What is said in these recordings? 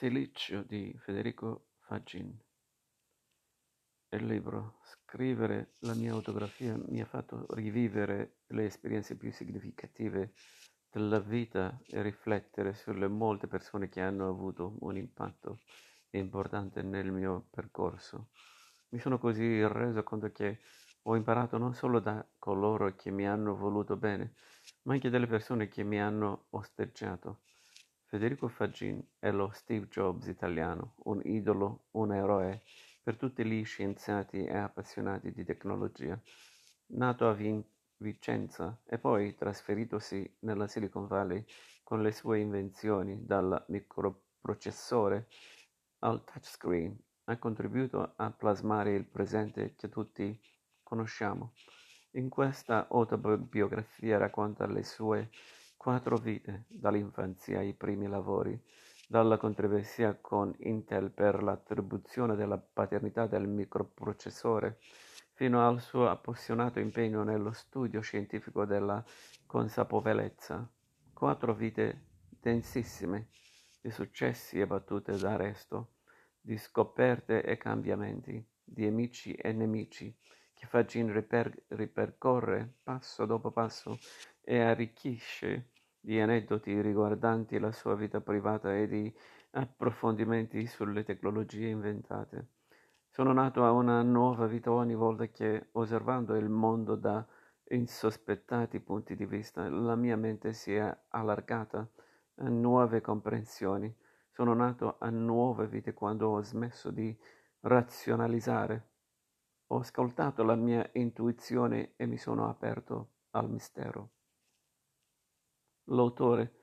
Silicio di Federico Fagin. Il libro "Scrivere la mia autografia" mi ha fatto rivivere le esperienze più significative della vita e riflettere sulle molte persone che hanno avuto un impatto importante nel mio percorso. Mi sono così reso conto che ho imparato non solo da coloro che mi hanno voluto bene, ma anche dalle persone che mi hanno osteggiato. Federico Fagin è lo Steve Jobs italiano, un idolo, un eroe per tutti gli scienziati e appassionati di tecnologia. Nato a Vin- Vicenza e poi trasferitosi nella Silicon Valley con le sue invenzioni, dal microprocessore al touchscreen, ha contribuito a plasmare il presente che tutti conosciamo. In questa autobiografia racconta le sue Quattro vite, dall'infanzia ai primi lavori, dalla controversia con Intel per l'attribuzione della paternità del microprocessore, fino al suo appassionato impegno nello studio scientifico della consapevolezza. Quattro vite densissime, di successi e battute d'arresto, di scoperte e cambiamenti, di amici e nemici, che Fagin riper- ripercorre passo dopo passo e arricchisce di aneddoti riguardanti la sua vita privata e di approfondimenti sulle tecnologie inventate. Sono nato a una nuova vita ogni volta che, osservando il mondo da insospettati punti di vista, la mia mente si è allargata a nuove comprensioni. Sono nato a nuove vite quando ho smesso di razionalizzare. Ho ascoltato la mia intuizione e mi sono aperto al mistero. L'autore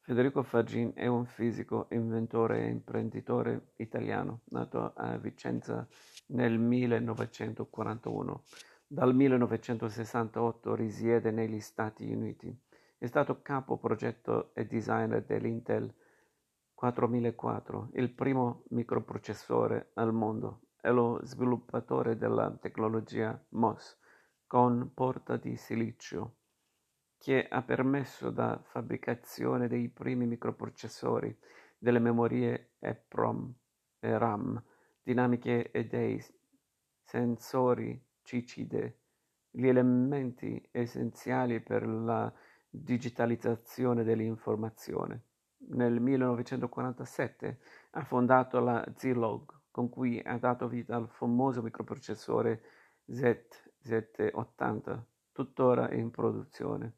Federico Fagin è un fisico, inventore e imprenditore italiano, nato a Vicenza nel 1941. Dal 1968 risiede negli Stati Uniti. È stato capo progetto e designer dell'Intel 4004, il primo microprocessore al mondo, e lo sviluppatore della tecnologia MOS con porta di silicio che ha permesso la fabbricazione dei primi microprocessori, delle memorie EPROM e RAM, dinamiche e dei sensori CCD, gli elementi essenziali per la digitalizzazione dell'informazione. Nel 1947 ha fondato la Zilog, con cui ha dato vita al famoso microprocessore Z780, tuttora in produzione.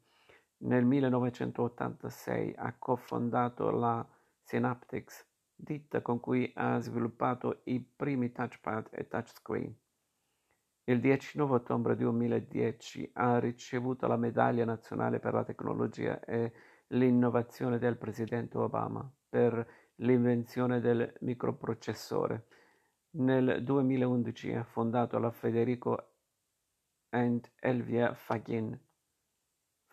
Nel 1986 ha cofondato la Synaptics, ditta con cui ha sviluppato i primi touchpad e touchscreen. Il 19 ottobre 2010 ha ricevuto la Medaglia nazionale per la tecnologia e l'innovazione del presidente Obama per l'invenzione del microprocessore. Nel 2011 ha fondato la Federico and Elvia Fagin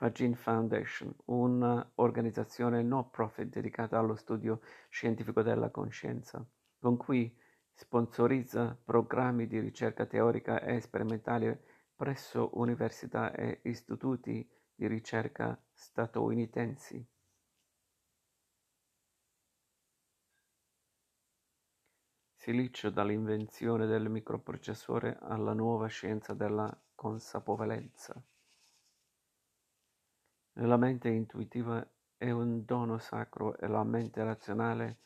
Fagin Foundation, un'organizzazione no profit dedicata allo studio scientifico della coscienza, con cui sponsorizza programmi di ricerca teorica e sperimentale presso università e istituti di ricerca statunitensi. Silicio dall'invenzione del microprocessore alla nuova scienza della consapevolezza. La mente intuitiva è un dono sacro e la mente razionale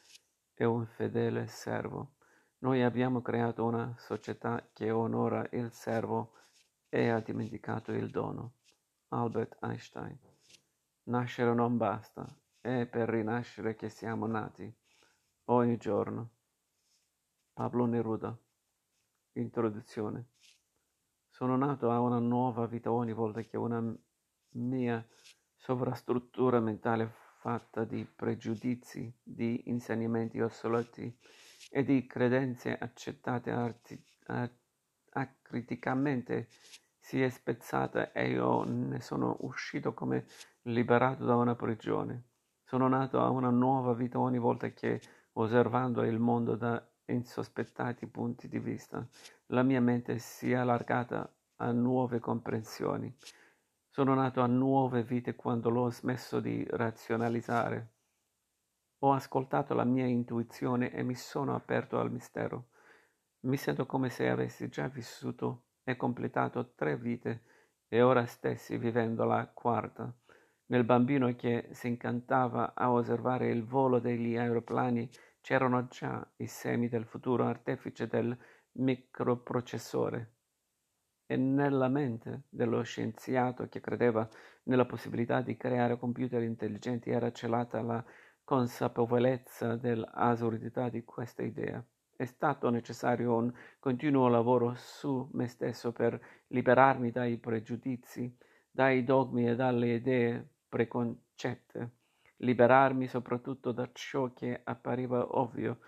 è un fedele servo. Noi abbiamo creato una società che onora il servo e ha dimenticato il dono. Albert Einstein. Nascere non basta, è per rinascere che siamo nati, ogni giorno. Pablo Neruda. Introduzione. Sono nato a una nuova vita ogni volta che una mia sovrastruttura mentale fatta di pregiudizi, di insegnamenti assoluti e di credenze accettate arti- acriticamente si è spezzata e io ne sono uscito come liberato da una prigione. Sono nato a una nuova vita ogni volta che, osservando il mondo da insospettati punti di vista, la mia mente si è allargata a nuove comprensioni. Sono nato a nuove vite quando l'ho smesso di razionalizzare. Ho ascoltato la mia intuizione e mi sono aperto al mistero. Mi sento come se avessi già vissuto e completato tre vite e ora stessi vivendo la quarta. Nel bambino che si incantava a osservare il volo degli aeroplani c'erano già i semi del futuro artefice del microprocessore. E nella mente dello scienziato che credeva nella possibilità di creare computer intelligenti era celata la consapevolezza dell'assurdità di questa idea. È stato necessario un continuo lavoro su me stesso per liberarmi dai pregiudizi, dai dogmi e dalle idee preconcette, liberarmi soprattutto da ciò che appariva ovvio.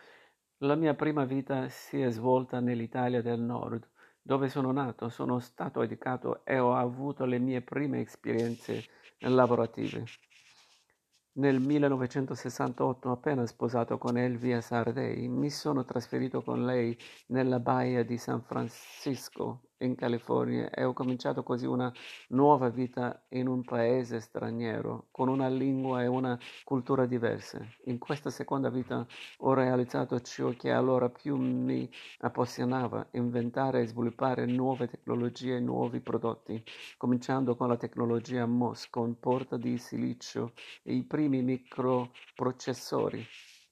La mia prima vita si è svolta nell'Italia del Nord, dove sono nato, sono stato educato e ho avuto le mie prime esperienze lavorative. Nel 1968, appena sposato con Elvia Sardei, mi sono trasferito con lei nella baia di San Francisco, in California, e ho cominciato così una nuova vita in un paese straniero, con una lingua e una cultura diverse. In questa seconda vita ho realizzato ciò che allora più mi appassionava, inventare e sviluppare nuove tecnologie e nuovi prodotti, cominciando con la tecnologia MOS con porta di silicio e i primi microprocessori.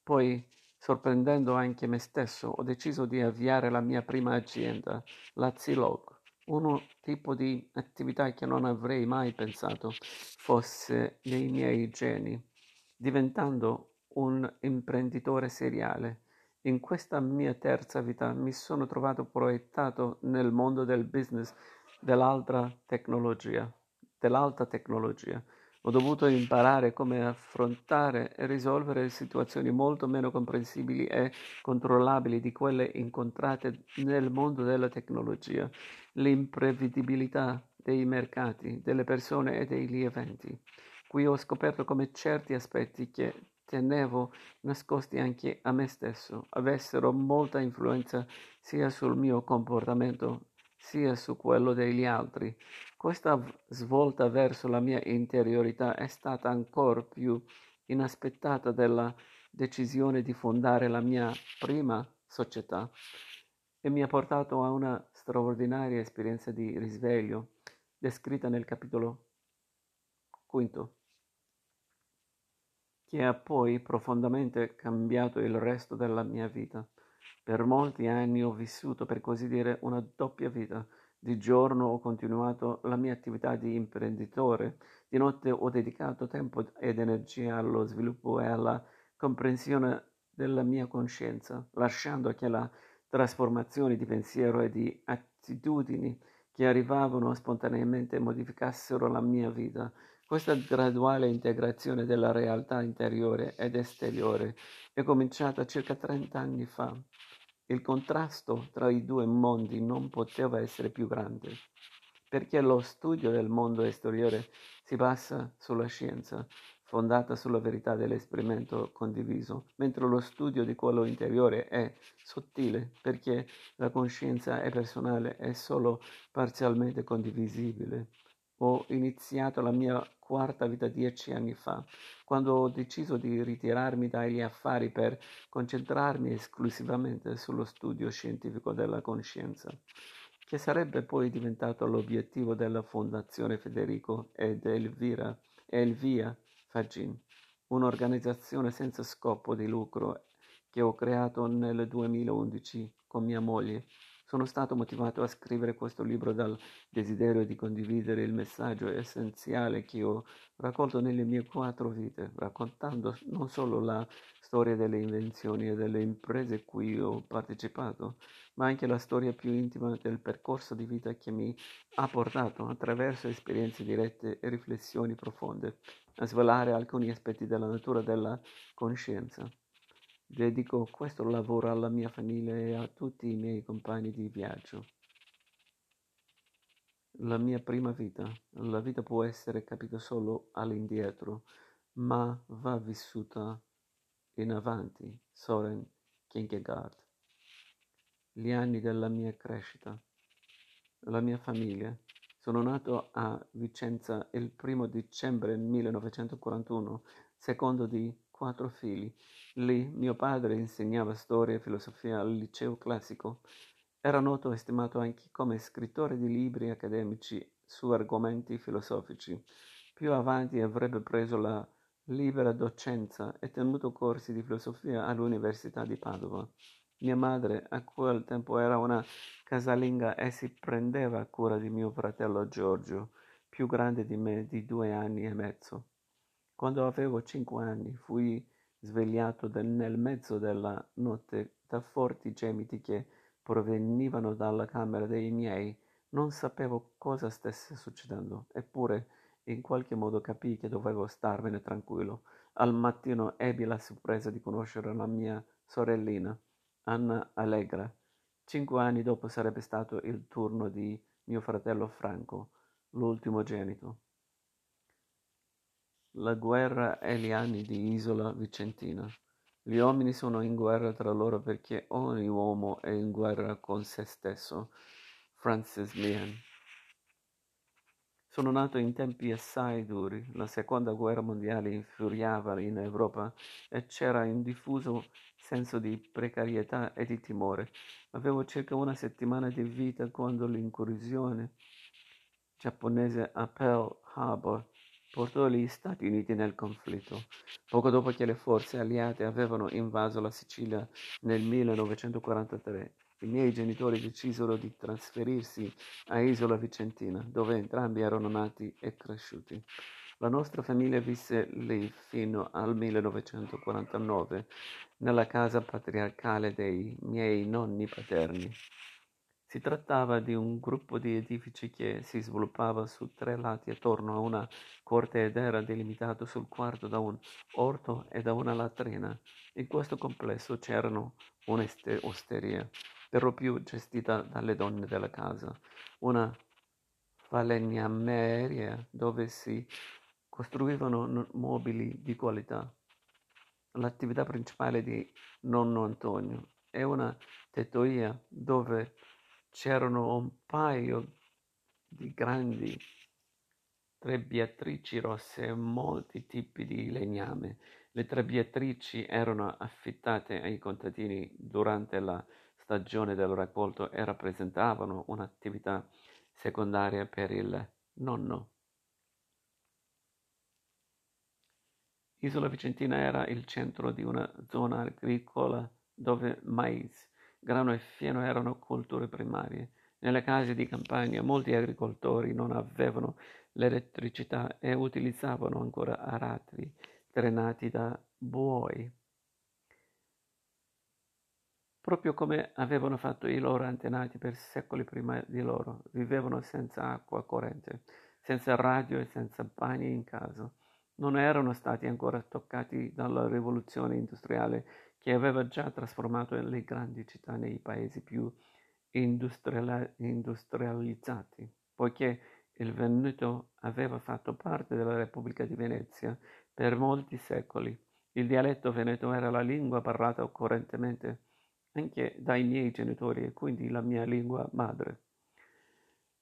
Poi, sorprendendo anche me stesso, ho deciso di avviare la mia prima azienda, la Zilog, uno tipo di attività che non avrei mai pensato fosse nei miei geni, diventando un imprenditore seriale. In questa mia terza vita mi sono trovato proiettato nel mondo del business dell'altra tecnologia, dell'alta tecnologia. Ho dovuto imparare come affrontare e risolvere situazioni molto meno comprensibili e controllabili di quelle incontrate nel mondo della tecnologia, l'imprevedibilità dei mercati, delle persone e degli eventi. Qui ho scoperto come certi aspetti che tenevo nascosti anche a me stesso avessero molta influenza sia sul mio comportamento sia su quello degli altri. Questa svolta verso la mia interiorità è stata ancora più inaspettata della decisione di fondare la mia prima società e mi ha portato a una straordinaria esperienza di risveglio descritta nel capitolo quinto, che ha poi profondamente cambiato il resto della mia vita. Per molti anni ho vissuto, per così dire, una doppia vita. Di giorno ho continuato la mia attività di imprenditore, di notte ho dedicato tempo ed energia allo sviluppo e alla comprensione della mia coscienza, lasciando che la trasformazione di pensiero e di attitudini che arrivavano spontaneamente modificassero la mia vita. Questa graduale integrazione della realtà interiore ed esteriore è cominciata circa 30 anni fa. Il contrasto tra i due mondi non poteva essere più grande, perché lo studio del mondo esteriore si basa sulla scienza, fondata sulla verità dell'esperimento condiviso, mentre lo studio di quello interiore è sottile, perché la coscienza è personale e solo parzialmente condivisibile. Ho iniziato la mia quarta vita dieci anni fa, quando ho deciso di ritirarmi dagli affari per concentrarmi esclusivamente sullo studio scientifico della coscienza, che sarebbe poi diventato l'obiettivo della Fondazione Federico ed Elvira, Elvia Fagin, un'organizzazione senza scopo di lucro che ho creato nel 2011 con mia moglie sono stato motivato a scrivere questo libro dal desiderio di condividere il messaggio essenziale che ho raccolto nelle mie quattro vite, raccontando non solo la storia delle invenzioni e delle imprese cui ho partecipato, ma anche la storia più intima del percorso di vita che mi ha portato, attraverso esperienze dirette e riflessioni profonde, a svelare alcuni aspetti della natura della coscienza. Dedico questo lavoro alla mia famiglia e a tutti i miei compagni di viaggio. La mia prima vita, la vita può essere capita solo all'indietro, ma va vissuta in avanti. Soren Kierkegaard. Gli anni della mia crescita. La mia famiglia. Sono nato a Vicenza il primo dicembre 1941, secondo di quattro figli. Lì mio padre insegnava storia e filosofia al liceo classico. Era noto e stimato anche come scrittore di libri accademici su argomenti filosofici. Più avanti avrebbe preso la libera docenza e tenuto corsi di filosofia all'Università di Padova. Mia madre a quel tempo era una casalinga e si prendeva cura di mio fratello Giorgio, più grande di me di due anni e mezzo. Quando avevo cinque anni fui svegliato nel mezzo della notte da forti gemiti che provenivano dalla camera dei miei. Non sapevo cosa stesse succedendo, eppure in qualche modo capii che dovevo starmene tranquillo. Al mattino ebbi la sorpresa di conoscere la mia sorellina, Anna Allegra. Cinque anni dopo sarebbe stato il turno di mio fratello Franco, l'ultimo genito. La guerra e gli anni di Isola Vicentina. Gli uomini sono in guerra tra loro perché ogni uomo è in guerra con se stesso. Francis Meehan. Sono nato in tempi assai duri. La seconda guerra mondiale infuriava in Europa e c'era un diffuso senso di precarietà e di timore. Avevo circa una settimana di vita quando l'incursione giapponese a Pearl Harbor portò gli Stati Uniti nel conflitto. Poco dopo che le forze alleate avevano invaso la Sicilia nel 1943, i miei genitori decisero di trasferirsi a Isola Vicentina, dove entrambi erano nati e cresciuti. La nostra famiglia visse lì fino al 1949, nella casa patriarcale dei miei nonni paterni. Si trattava di un gruppo di edifici che si sviluppava su tre lati attorno a una corte ed era delimitato sul quarto da un orto e da una latrina. In questo complesso c'erano un'osteria, per lo più gestita dalle donne della casa, una falegnameria dove si costruivano mobili di qualità. L'attività principale di nonno Antonio è una tettoia dove c'erano un paio di grandi trebbiatrici rosse e molti tipi di legname. Le trebbiatrici erano affittate ai contadini durante la stagione del raccolto e rappresentavano un'attività secondaria per il nonno. Isola Vicentina era il centro di una zona agricola dove mais, Grano e fieno erano colture primarie. Nelle case di campagna molti agricoltori non avevano l'elettricità e utilizzavano ancora aratri drenati da buoi. Proprio come avevano fatto i loro antenati per secoli prima di loro, vivevano senza acqua corrente, senza radio e senza bagni in casa. Non erano stati ancora toccati dalla rivoluzione industriale che aveva già trasformato le grandi città nei paesi più industriali- industrializzati, poiché il Veneto aveva fatto parte della Repubblica di Venezia per molti secoli. Il dialetto veneto era la lingua parlata correntemente anche dai miei genitori e quindi la mia lingua madre.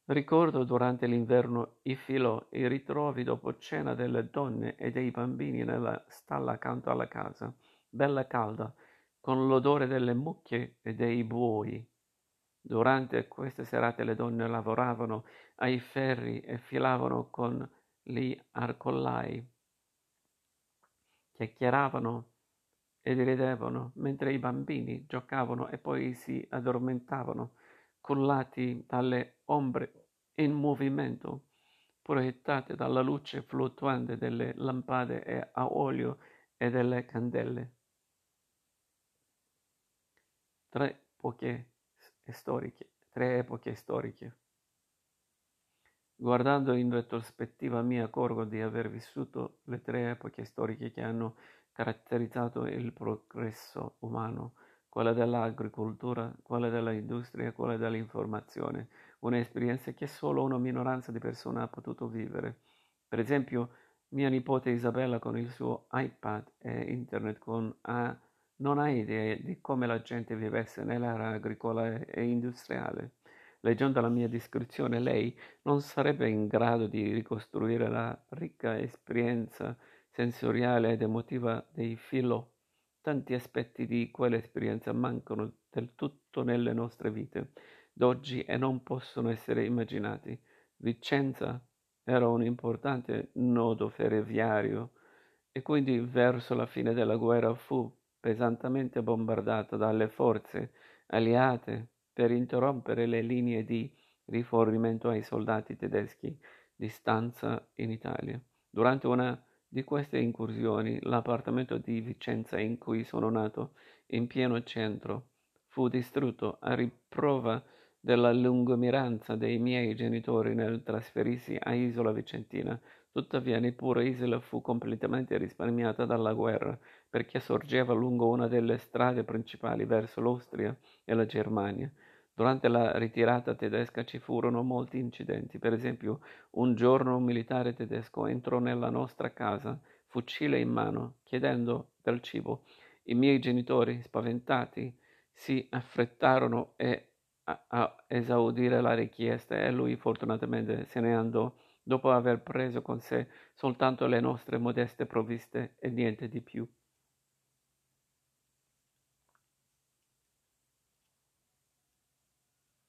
Ricordo durante l'inverno i filò i ritrovi dopo cena delle donne e dei bambini nella stalla accanto alla casa bella calda, con l'odore delle mucche e dei buoi. Durante queste serate le donne lavoravano ai ferri e filavano con gli arcollai, chiacchieravano e ridevano, mentre i bambini giocavano e poi si addormentavano, cullati dalle ombre in movimento, proiettate dalla luce fluttuante delle lampade a olio e delle candele. Tre epoche storiche, tre epoche storiche. Guardando in retrospettiva mi accorgo di aver vissuto le tre epoche storiche che hanno caratterizzato il progresso umano, quella dell'agricoltura, quella dell'industria, quella dell'informazione, un'esperienza che solo una minoranza di persone ha potuto vivere. Per esempio, mia nipote Isabella con il suo iPad e internet con A non ha idea di come la gente vivesse nell'area agricola e industriale. Leggendo la mia descrizione, lei non sarebbe in grado di ricostruire la ricca esperienza sensoriale ed emotiva dei filo. Tanti aspetti di quell'esperienza mancano del tutto nelle nostre vite d'oggi e non possono essere immaginati. Vicenza era un importante nodo ferroviario e quindi verso la fine della guerra fu pesantemente bombardata dalle forze alleate per interrompere le linee di rifornimento ai soldati tedeschi di stanza in Italia. Durante una di queste incursioni, l'appartamento di Vicenza in cui sono nato, in pieno centro, fu distrutto a riprova della lungimiranza dei miei genitori nel trasferirsi a Isola Vicentina. Tuttavia neppure Isola fu completamente risparmiata dalla guerra, perché sorgeva lungo una delle strade principali verso l'Austria e la Germania. Durante la ritirata tedesca ci furono molti incidenti. Per esempio, un giorno un militare tedesco entrò nella nostra casa, fucile in mano, chiedendo del cibo. I miei genitori, spaventati, si affrettarono e a, a esaudire la richiesta e lui fortunatamente se ne andò dopo aver preso con sé soltanto le nostre modeste provviste e niente di più.